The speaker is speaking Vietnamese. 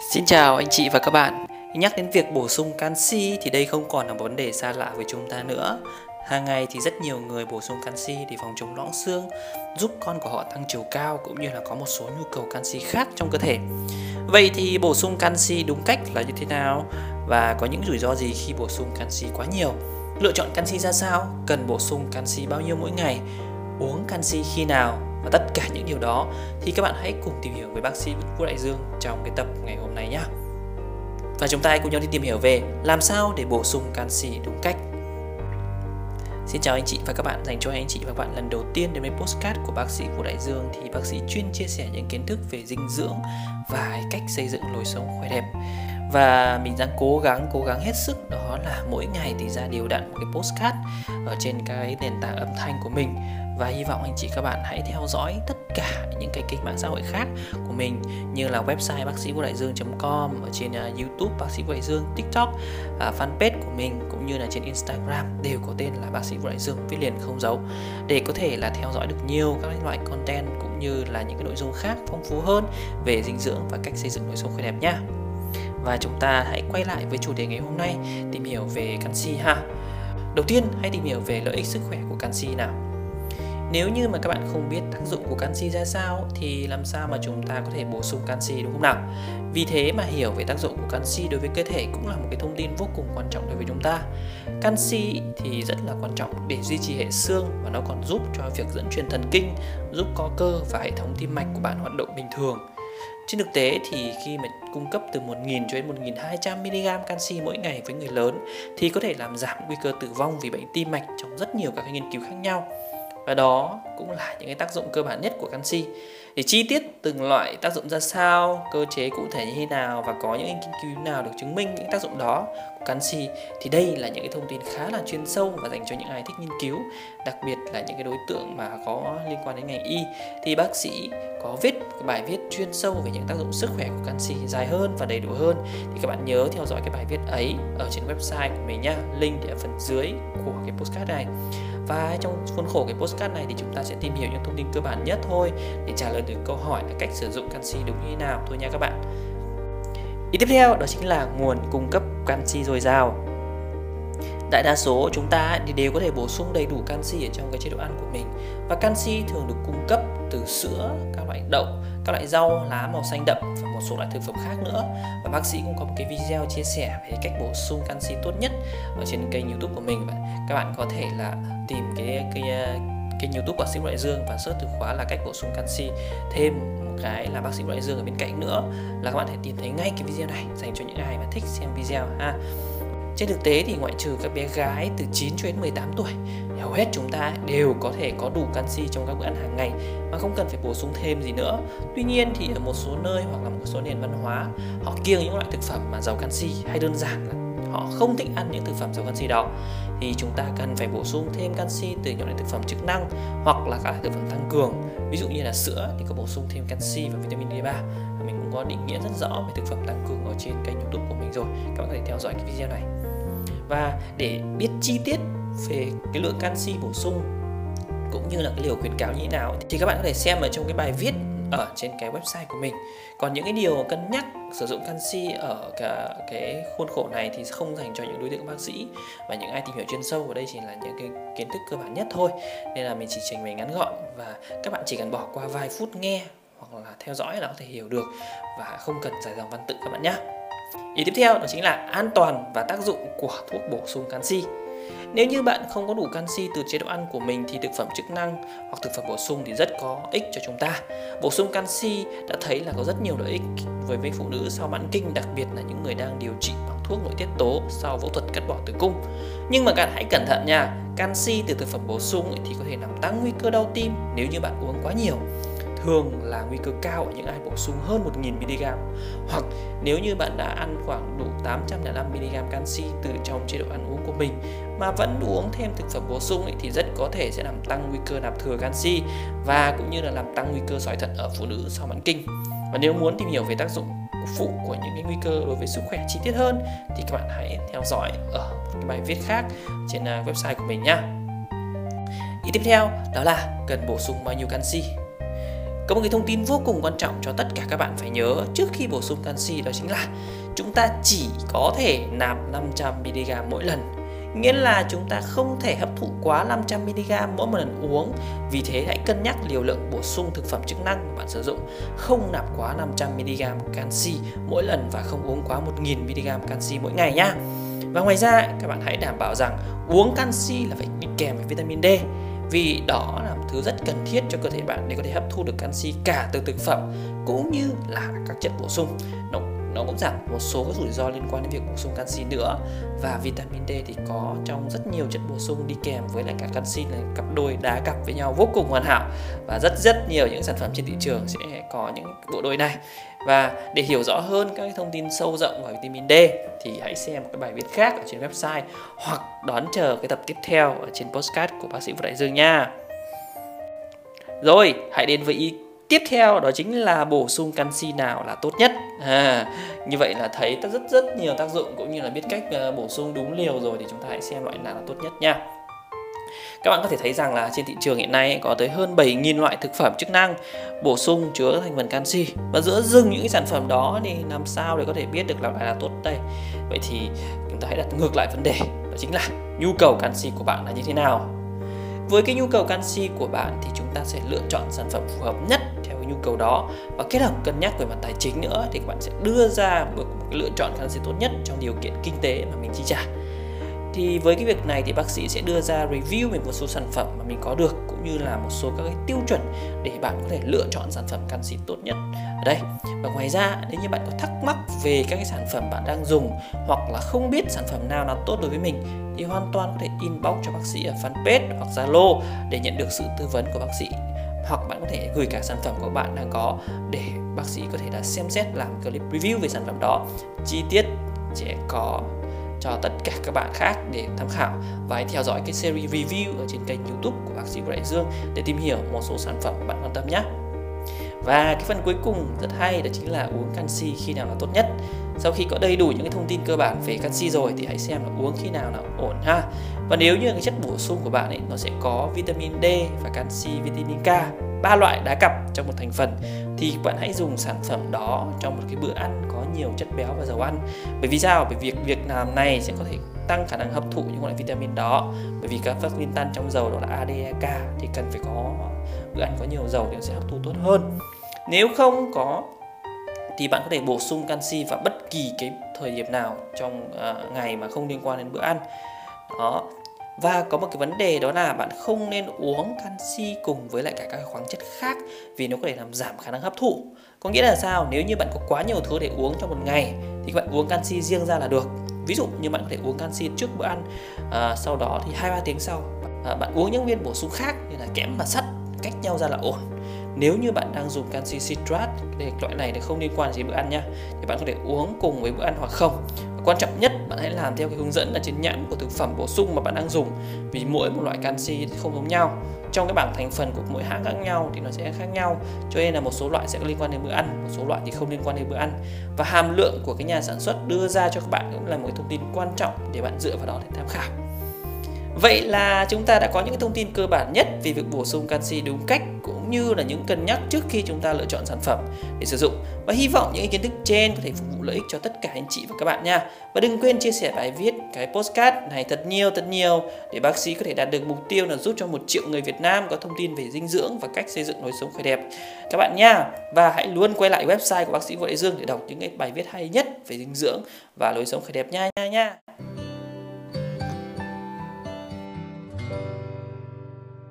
Xin chào anh chị và các bạn. Nhắc đến việc bổ sung canxi thì đây không còn là một vấn đề xa lạ với chúng ta nữa. Hàng ngày thì rất nhiều người bổ sung canxi để phòng chống loãng xương, giúp con của họ tăng chiều cao cũng như là có một số nhu cầu canxi khác trong cơ thể. Vậy thì bổ sung canxi đúng cách là như thế nào và có những rủi ro gì khi bổ sung canxi quá nhiều? Lựa chọn canxi ra sao? Cần bổ sung canxi bao nhiêu mỗi ngày? Uống canxi khi nào? Và tất cả những điều đó, thì các bạn hãy cùng tìm hiểu với bác sĩ Vũ Đại Dương trong cái tập ngày hôm nay nhé. Và chúng ta hãy cùng nhau đi tìm hiểu về làm sao để bổ sung canxi đúng cách. Xin chào anh chị và các bạn, dành cho anh chị và các bạn lần đầu tiên đến với postcard của bác sĩ Vũ Đại Dương thì bác sĩ chuyên chia sẻ những kiến thức về dinh dưỡng và cách xây dựng lối sống khỏe đẹp và mình đang cố gắng cố gắng hết sức đó là mỗi ngày thì ra đều đặn một cái postcard ở trên cái nền tảng âm thanh của mình. Và hy vọng anh chị các bạn hãy theo dõi tất cả những cái kênh mạng xã hội khác của mình như là website bác sĩ vũ đại dương.com ở trên uh, youtube bác sĩ vũ đại dương tiktok uh, fanpage của mình cũng như là trên instagram đều có tên là bác sĩ vũ đại dương viết liền không dấu. Để có thể là theo dõi được nhiều các loại content cũng như là những cái nội dung khác phong phú hơn về dinh dưỡng và cách xây dựng nội dung khỏe đẹp nhá và chúng ta hãy quay lại với chủ đề ngày hôm nay tìm hiểu về canxi ha đầu tiên hãy tìm hiểu về lợi ích sức khỏe của canxi nào nếu như mà các bạn không biết tác dụng của canxi ra sao thì làm sao mà chúng ta có thể bổ sung canxi đúng không nào? Vì thế mà hiểu về tác dụng của canxi đối với cơ thể cũng là một cái thông tin vô cùng quan trọng đối với chúng ta. Canxi thì rất là quan trọng để duy trì hệ xương và nó còn giúp cho việc dẫn truyền thần kinh, giúp có cơ và hệ thống tim mạch của bạn hoạt động bình thường. Trên thực tế thì khi mà cung cấp từ 1.000 cho đến 1.200 mg canxi mỗi ngày với người lớn thì có thể làm giảm nguy cơ tử vong vì bệnh tim mạch trong rất nhiều các nghiên cứu khác nhau. Và đó cũng là những cái tác dụng cơ bản nhất của canxi. Để chi tiết từng loại tác dụng ra sao, cơ chế cụ thể như thế nào và có những nghiên cứu nào được chứng minh những tác dụng đó của canxi thì đây là những cái thông tin khá là chuyên sâu và dành cho những ai thích nghiên cứu, đặc biệt là những cái đối tượng mà có liên quan đến ngành y. Thì bác sĩ có viết bài viết chuyên sâu về những tác dụng sức khỏe của canxi dài hơn và đầy đủ hơn, thì các bạn nhớ theo dõi cái bài viết ấy ở trên website của mình nhá, link để ở phần dưới của cái postcard này và trong khuôn khổ cái postcard này thì chúng ta sẽ tìm hiểu những thông tin cơ bản nhất thôi để trả lời được câu hỏi là cách sử dụng canxi đúng như thế nào thôi nha các bạn. Ý tiếp theo đó chính là nguồn cung cấp canxi dồi dào. Đại đa số chúng ta thì đều có thể bổ sung đầy đủ canxi ở trong cái chế độ ăn của mình. Và canxi thường được cung cấp từ sữa, các loại đậu, các loại rau lá màu xanh đậm và một số loại thực phẩm khác nữa. Và bác sĩ cũng có một cái video chia sẻ về cách bổ sung canxi tốt nhất ở trên kênh youtube của mình. Các bạn có thể là tìm cái cái ờ, kênh youtube của bác sĩ Đại Dương và search từ khóa là cách bổ sung canxi. Thêm một cái là bác sĩ Đại Dương ở bên cạnh nữa là các bạn thể tìm thấy ngay cái video này dành cho những ai mà thích xem video ha trên thực tế thì ngoại trừ các bé gái từ 9 cho đến 18 tuổi, hầu hết chúng ta đều có thể có đủ canxi trong các bữa ăn hàng ngày mà không cần phải bổ sung thêm gì nữa. Tuy nhiên thì ở một số nơi hoặc là một số nền văn hóa, họ kiêng những loại thực phẩm mà giàu canxi hay đơn giản là họ không thích ăn những thực phẩm giàu canxi đó. Thì chúng ta cần phải bổ sung thêm canxi từ những loại thực phẩm chức năng hoặc là các loại thực phẩm tăng cường. Ví dụ như là sữa thì có bổ sung thêm canxi và vitamin D3 mình cũng có định nghĩa rất rõ về thực phẩm tăng cường ở trên kênh youtube của mình rồi. Các bạn có thể theo dõi cái video này và để biết chi tiết về cái lượng canxi bổ sung, cũng như là cái liều khuyến cáo như thế nào, thì các bạn có thể xem ở trong cái bài viết ở trên cái website của mình. Còn những cái điều cân nhắc sử dụng canxi ở cả cái khuôn khổ này thì không dành cho những đối tượng bác sĩ và những ai tìm hiểu chuyên sâu ở đây chỉ là những cái kiến thức cơ bản nhất thôi. Nên là mình chỉ trình bày ngắn gọn và các bạn chỉ cần bỏ qua vài phút nghe hoặc là theo dõi là có thể hiểu được và không cần dài dòng văn tự các bạn nhé ý tiếp theo đó chính là an toàn và tác dụng của thuốc bổ sung canxi nếu như bạn không có đủ canxi từ chế độ ăn của mình thì thực phẩm chức năng hoặc thực phẩm bổ sung thì rất có ích cho chúng ta. Bổ sung canxi đã thấy là có rất nhiều lợi ích với với phụ nữ sau mãn kinh, đặc biệt là những người đang điều trị bằng thuốc nội tiết tố sau phẫu thuật cắt bỏ tử cung. Nhưng mà bạn hãy cẩn thận nha, canxi từ thực phẩm bổ sung thì có thể làm tăng nguy cơ đau tim nếu như bạn uống quá nhiều thường là nguy cơ cao ở những ai bổ sung hơn 1.000mg hoặc nếu như bạn đã ăn khoảng đủ 805mg canxi từ trong chế độ ăn uống của mình mà vẫn uống thêm thực phẩm bổ sung ấy, thì rất có thể sẽ làm tăng nguy cơ nạp thừa canxi và cũng như là làm tăng nguy cơ sỏi thận ở phụ nữ sau mãn kinh. Và nếu muốn tìm hiểu về tác dụng phụ của những cái nguy cơ đối với sức khỏe chi tiết hơn thì các bạn hãy theo dõi ở cái bài viết khác trên à, website của mình nhé. Ý tiếp theo đó là cần bổ sung bao nhiêu canxi? Có một cái thông tin vô cùng quan trọng cho tất cả các bạn phải nhớ trước khi bổ sung canxi đó chính là chúng ta chỉ có thể nạp 500mg mỗi lần. Nghĩa là chúng ta không thể hấp thụ quá 500mg mỗi một lần uống. Vì thế hãy cân nhắc liều lượng bổ sung thực phẩm chức năng mà bạn sử dụng. Không nạp quá 500mg canxi mỗi lần và không uống quá 1000mg canxi mỗi ngày nhá và ngoài ra, các bạn hãy đảm bảo rằng uống canxi là phải đi kèm với vitamin D vì đó là một thứ rất cần thiết cho cơ thể bạn để có thể hấp thu được canxi cả từ thực phẩm cũng như là các chất bổ sung. Nó nó cũng giảm một số các rủi ro liên quan đến việc bổ sung canxi nữa. Và vitamin D thì có trong rất nhiều chất bổ sung đi kèm với lại cả canxi là cặp đôi đá cặp với nhau vô cùng hoàn hảo. Và rất rất nhiều những sản phẩm trên thị trường sẽ có những bộ đôi này. Và để hiểu rõ hơn các thông tin sâu rộng về vitamin D thì hãy xem một cái bài viết khác ở trên website hoặc đón chờ cái tập tiếp theo ở trên postcard của bác sĩ Vũ Đại Dương nha. Rồi, hãy đến với ý tiếp theo đó chính là bổ sung canxi nào là tốt nhất. À, như vậy là thấy rất rất nhiều tác dụng cũng như là biết cách ờ, bổ sung đúng liều rồi thì chúng ta hãy xem loại nào là tốt nhất nha. Các bạn có thể thấy rằng là trên thị trường hiện nay có tới hơn 7.000 loại thực phẩm chức năng bổ sung chứa thành phần canxi. Và giữa rừng những cái sản phẩm đó thì làm sao để có thể biết được là loại là tốt đây? Vậy thì chúng ta hãy đặt ngược lại vấn đề đó chính là nhu cầu canxi của bạn là như thế nào? Với cái nhu cầu canxi của bạn thì chúng ta sẽ lựa chọn sản phẩm phù hợp nhất cái nhu cầu đó. Và kết hợp cân nhắc về mặt tài chính nữa thì các bạn sẽ đưa ra một, một cái lựa chọn canxi tốt nhất trong điều kiện kinh tế mà mình chi trả. Thì với cái việc này thì bác sĩ sẽ đưa ra review về một số sản phẩm mà mình có được cũng như là một số các cái tiêu chuẩn để bạn có thể lựa chọn sản phẩm canxi tốt nhất ở đây. Và ngoài ra nếu như bạn có thắc mắc về các cái sản phẩm bạn đang dùng hoặc là không biết sản phẩm nào là tốt đối với mình thì hoàn toàn có thể inbox cho bác sĩ ở fanpage hoặc Zalo để nhận được sự tư vấn của bác sĩ hoặc bạn có thể gửi cả sản phẩm của bạn đang có để bác sĩ có thể là xem xét làm clip review về sản phẩm đó. Chi tiết sẽ có cho tất cả các bạn khác để tham khảo và hãy theo dõi cái series review ở trên kênh youtube của bác sĩ Vũ Đại Dương để tìm hiểu một số sản phẩm bạn quan tâm nhé. Và cái phần cuối cùng rất hay đó chính là uống canxi khi nào là tốt nhất sau khi có đầy đủ những cái thông tin cơ bản về canxi rồi thì hãy xem là uống khi nào là ổn ha. Và nếu như cái chất bổ sung của bạn ấy, nó sẽ có vitamin D và canxi vitamin K, ba loại đá cặp trong một thành phần, thì bạn hãy dùng sản phẩm đó trong một cái bữa ăn có nhiều chất béo và dầu ăn. Bởi vì sao? Bởi việc việc làm này sẽ có thể tăng khả năng hấp thụ những loại vitamin đó. Bởi vì các vitamin tan trong dầu đó là ADK e, thì cần phải có, bữa ăn có nhiều dầu thì nó sẽ hấp thu tốt hơn. Nếu không có thì bạn có thể bổ sung canxi vào bất kỳ cái thời điểm nào trong uh, ngày mà không liên quan đến bữa ăn đó và có một cái vấn đề đó là bạn không nên uống canxi cùng với lại cả các khoáng chất khác vì nó có thể làm giảm khả năng hấp thụ. Có nghĩa là sao? Nếu như bạn có quá nhiều thứ để uống trong một ngày thì bạn uống canxi riêng ra là được. Ví dụ như bạn có thể uống canxi trước bữa ăn, à, sau đó thì hai ba tiếng sau à, bạn uống những viên bổ sung khác như là kẽm và sắt cách nhau ra là ổn. Nếu như bạn đang dùng canxi citrat để loại này thì không liên quan gì bữa ăn nha, thì bạn có thể uống cùng với bữa ăn hoặc không. Quan trọng nhất bạn hãy làm theo cái hướng dẫn ở trên nhãn của thực phẩm bổ sung mà bạn đang dùng. Vì mỗi một loại canxi không giống nhau. Trong cái bảng thành phần của mỗi hãng khác nhau thì nó sẽ khác nhau. Cho nên là một số loại sẽ liên quan đến bữa ăn một số loại thì không liên quan đến bữa ăn. Và hàm lượng của cái nhà sản xuất đưa ra cho các bạn cũng là một cái thông tin quan trọng để bạn dựa vào đó để tham khảo. Vậy là chúng ta đã có những thông tin cơ bản nhất về việc bổ sung canxi đúng cách, cũng như là những cân nhắc trước khi chúng ta lựa chọn sản phẩm để sử dụng. Và hy vọng những kiến thức trên có thể phục vụ lợi ích cho tất cả anh chị và các bạn nha. Và đừng quên chia sẻ bài viết, cái postcard này thật nhiều thật nhiều, để bác sĩ có thể đạt được mục tiêu là giúp cho một triệu người Việt Nam có thông tin về dinh dưỡng và cách xây dựng lối sống khỏe đẹp. Các bạn nha. Và hãy luôn quay lại website của bác sĩ Vũ Đại Dương để đọc những cái bài viết hay nhất về dinh dưỡng và lối sống khỏe đẹp nha nha nha.